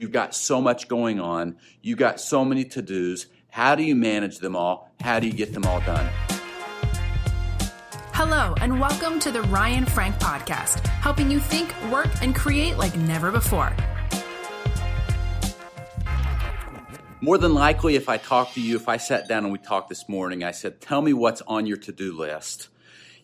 You've got so much going on. You've got so many to dos. How do you manage them all? How do you get them all done? Hello, and welcome to the Ryan Frank Podcast, helping you think, work, and create like never before. More than likely, if I talked to you, if I sat down and we talked this morning, I said, Tell me what's on your to do list.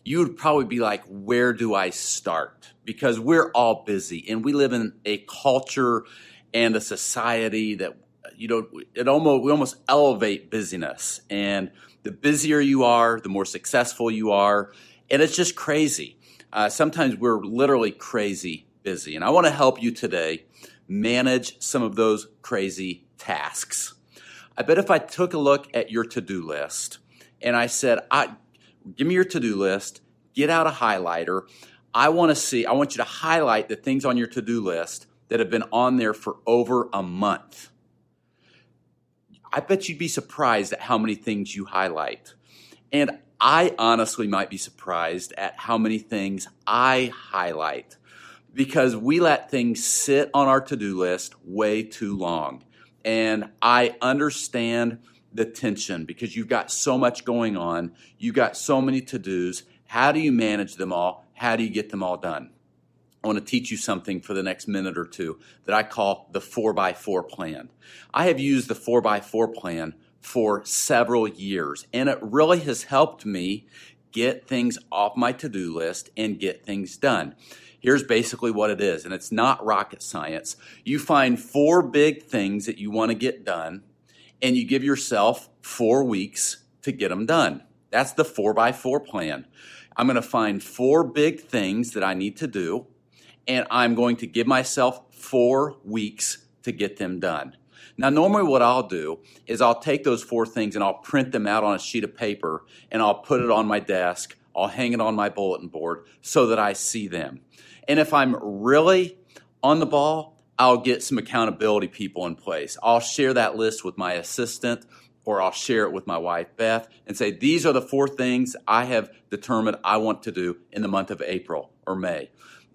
You would probably be like, Where do I start? Because we're all busy and we live in a culture and a society that you know it almost we almost elevate busyness. And the busier you are the more successful you are. And it's just crazy. Uh, sometimes we're literally crazy busy. And i want to help you today manage some of those crazy tasks. I bet if i took a look at your to-do list and i said I, give me your to-do list get out a highlighter. I want to see i want you to highlight the things on your to-do list that have been on there for over a month. I bet you'd be surprised at how many things you highlight. And I honestly might be surprised at how many things I highlight because we let things sit on our to do list way too long. And I understand the tension because you've got so much going on, you've got so many to dos. How do you manage them all? How do you get them all done? I want to teach you something for the next minute or two that I call the 4x4 plan. I have used the 4x4 plan for several years, and it really has helped me get things off my to do list and get things done. Here's basically what it is, and it's not rocket science. You find four big things that you want to get done, and you give yourself four weeks to get them done. That's the 4x4 plan. I'm going to find four big things that I need to do and I'm going to give myself four weeks to get them done. Now, normally, what I'll do is I'll take those four things and I'll print them out on a sheet of paper and I'll put it on my desk. I'll hang it on my bulletin board so that I see them. And if I'm really on the ball, I'll get some accountability people in place. I'll share that list with my assistant or I'll share it with my wife, Beth, and say, These are the four things I have determined I want to do in the month of April or May.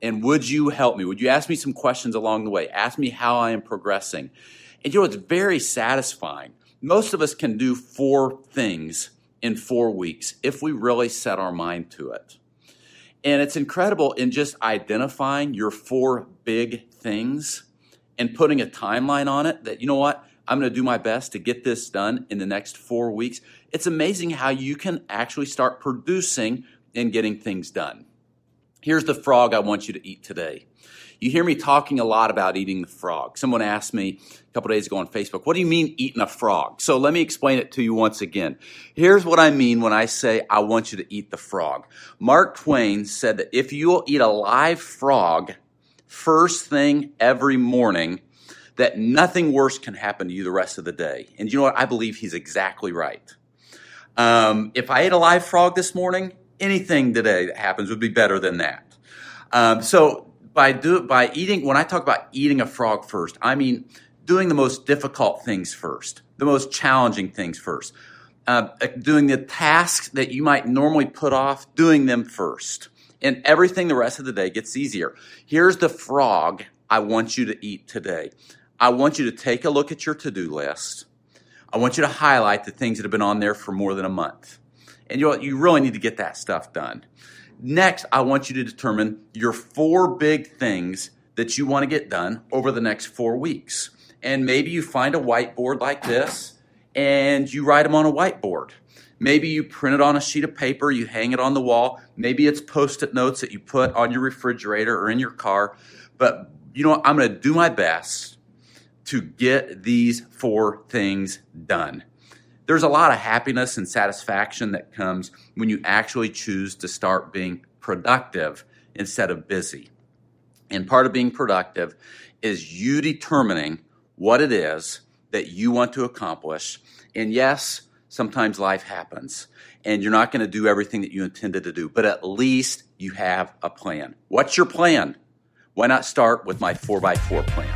And would you help me? Would you ask me some questions along the way? Ask me how I am progressing. And you know, it's very satisfying. Most of us can do four things in four weeks if we really set our mind to it. And it's incredible in just identifying your four big things and putting a timeline on it that, you know what, I'm going to do my best to get this done in the next four weeks. It's amazing how you can actually start producing and getting things done. Here's the frog I want you to eat today. You hear me talking a lot about eating the frog. Someone asked me a couple days ago on Facebook, what do you mean eating a frog? So let me explain it to you once again. Here's what I mean when I say I want you to eat the frog. Mark Twain said that if you will eat a live frog first thing every morning, that nothing worse can happen to you the rest of the day. And you know what? I believe he's exactly right. Um, if I ate a live frog this morning, anything today that happens would be better than that. Um, so by do by eating, when I talk about eating a frog first, I mean doing the most difficult things first, the most challenging things first, uh, doing the tasks that you might normally put off, doing them first, and everything the rest of the day gets easier. Here's the frog I want you to eat today. I want you to take a look at your to-do list. I want you to highlight the things that have been on there for more than a month. And you, you really need to get that stuff done. Next, I want you to determine your four big things that you want to get done over the next four weeks. And maybe you find a whiteboard like this and you write them on a whiteboard. Maybe you print it on a sheet of paper, you hang it on the wall. Maybe it's post it notes that you put on your refrigerator or in your car. But you know what? I'm going to do my best to get these four things done there's a lot of happiness and satisfaction that comes when you actually choose to start being productive instead of busy. And part of being productive is you determining what it is that you want to accomplish. And yes, sometimes life happens and you're not going to do everything that you intended to do, but at least you have a plan. What's your plan? Why not start with my 4x4 plan?